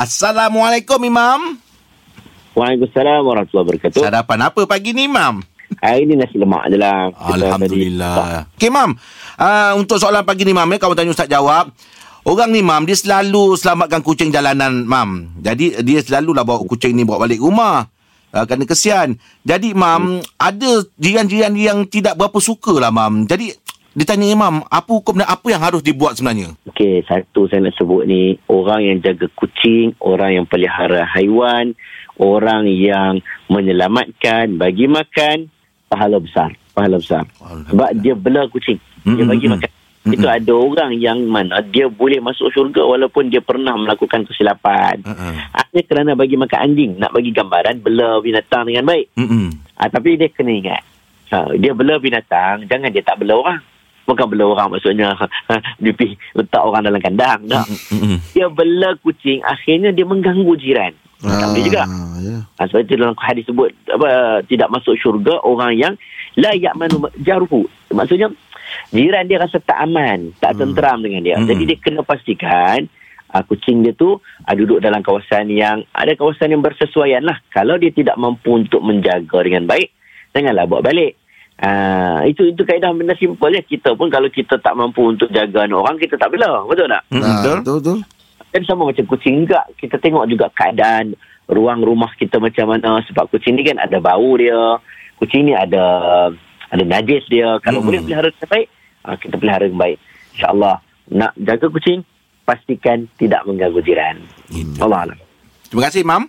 Assalamualaikum Imam. Waalaikumsalam warahmatullahi wabarakatuh. Sarapan apa pagi ni Imam? Hari ni nasi lemak je lah. Alhamdulillah. Okey Mam, uh, untuk soalan pagi ni Mam, eh, kawan tanya Ustaz jawab. Orang ni Mam, dia selalu selamatkan kucing jalanan Mam. Jadi dia selalulah bawa kucing ni bawa balik rumah. Uh, kerana kesian. Jadi Mam, hmm. ada jiran-jiran yang tidak berapa suka lah Mam. Jadi dia tanya Imam, apa hukum dan apa yang harus dibuat sebenarnya? Okey, satu saya nak sebut ni, orang yang jaga kucing, orang yang pelihara haiwan, orang yang menyelamatkan, bagi makan, pahala besar. Pahala besar. Sebab dia bela kucing. Dia bagi makan. Mm-hmm. Itu ada orang yang mana dia boleh masuk syurga walaupun dia pernah melakukan kesilapan. Hanya kerana bagi makan anjing, nak bagi gambaran bela binatang dengan baik. Mm-hmm. Ha, tapi dia kena ingat, ha, dia bela binatang, jangan dia tak bela orang bukan bela orang maksudnya dia pergi letak orang dalam kandang tak dia bela kucing akhirnya dia mengganggu jiran Ah, dia juga. Yeah. Ha, sebab itu dalam hadis sebut apa tidak masuk syurga orang yang la ya'manu jaruhu. Maksudnya jiran dia rasa tak aman, tak hmm. tenteram dengan dia. Hmm. Jadi dia kena pastikan uh, kucing dia tu uh, duduk dalam kawasan yang ada kawasan yang bersesuaian lah. Kalau dia tidak mampu untuk menjaga dengan baik, janganlah bawa balik. Uh, itu itu kaedah benda simple ya. Kita pun kalau kita tak mampu untuk jaga orang, kita tak bela. Betul tak? Hmm, betul. betul, betul. Dan sama macam kucing juga. Kita tengok juga keadaan ruang rumah kita macam mana. Sebab kucing ni kan ada bau dia. Kucing ni ada ada najis dia. Kalau hmm. boleh pelihara dengan baik, uh, kita pelihara dengan baik. InsyaAllah. Nak jaga kucing, pastikan tidak mengganggu jiran. Allah Allah. Terima kasih, Mam.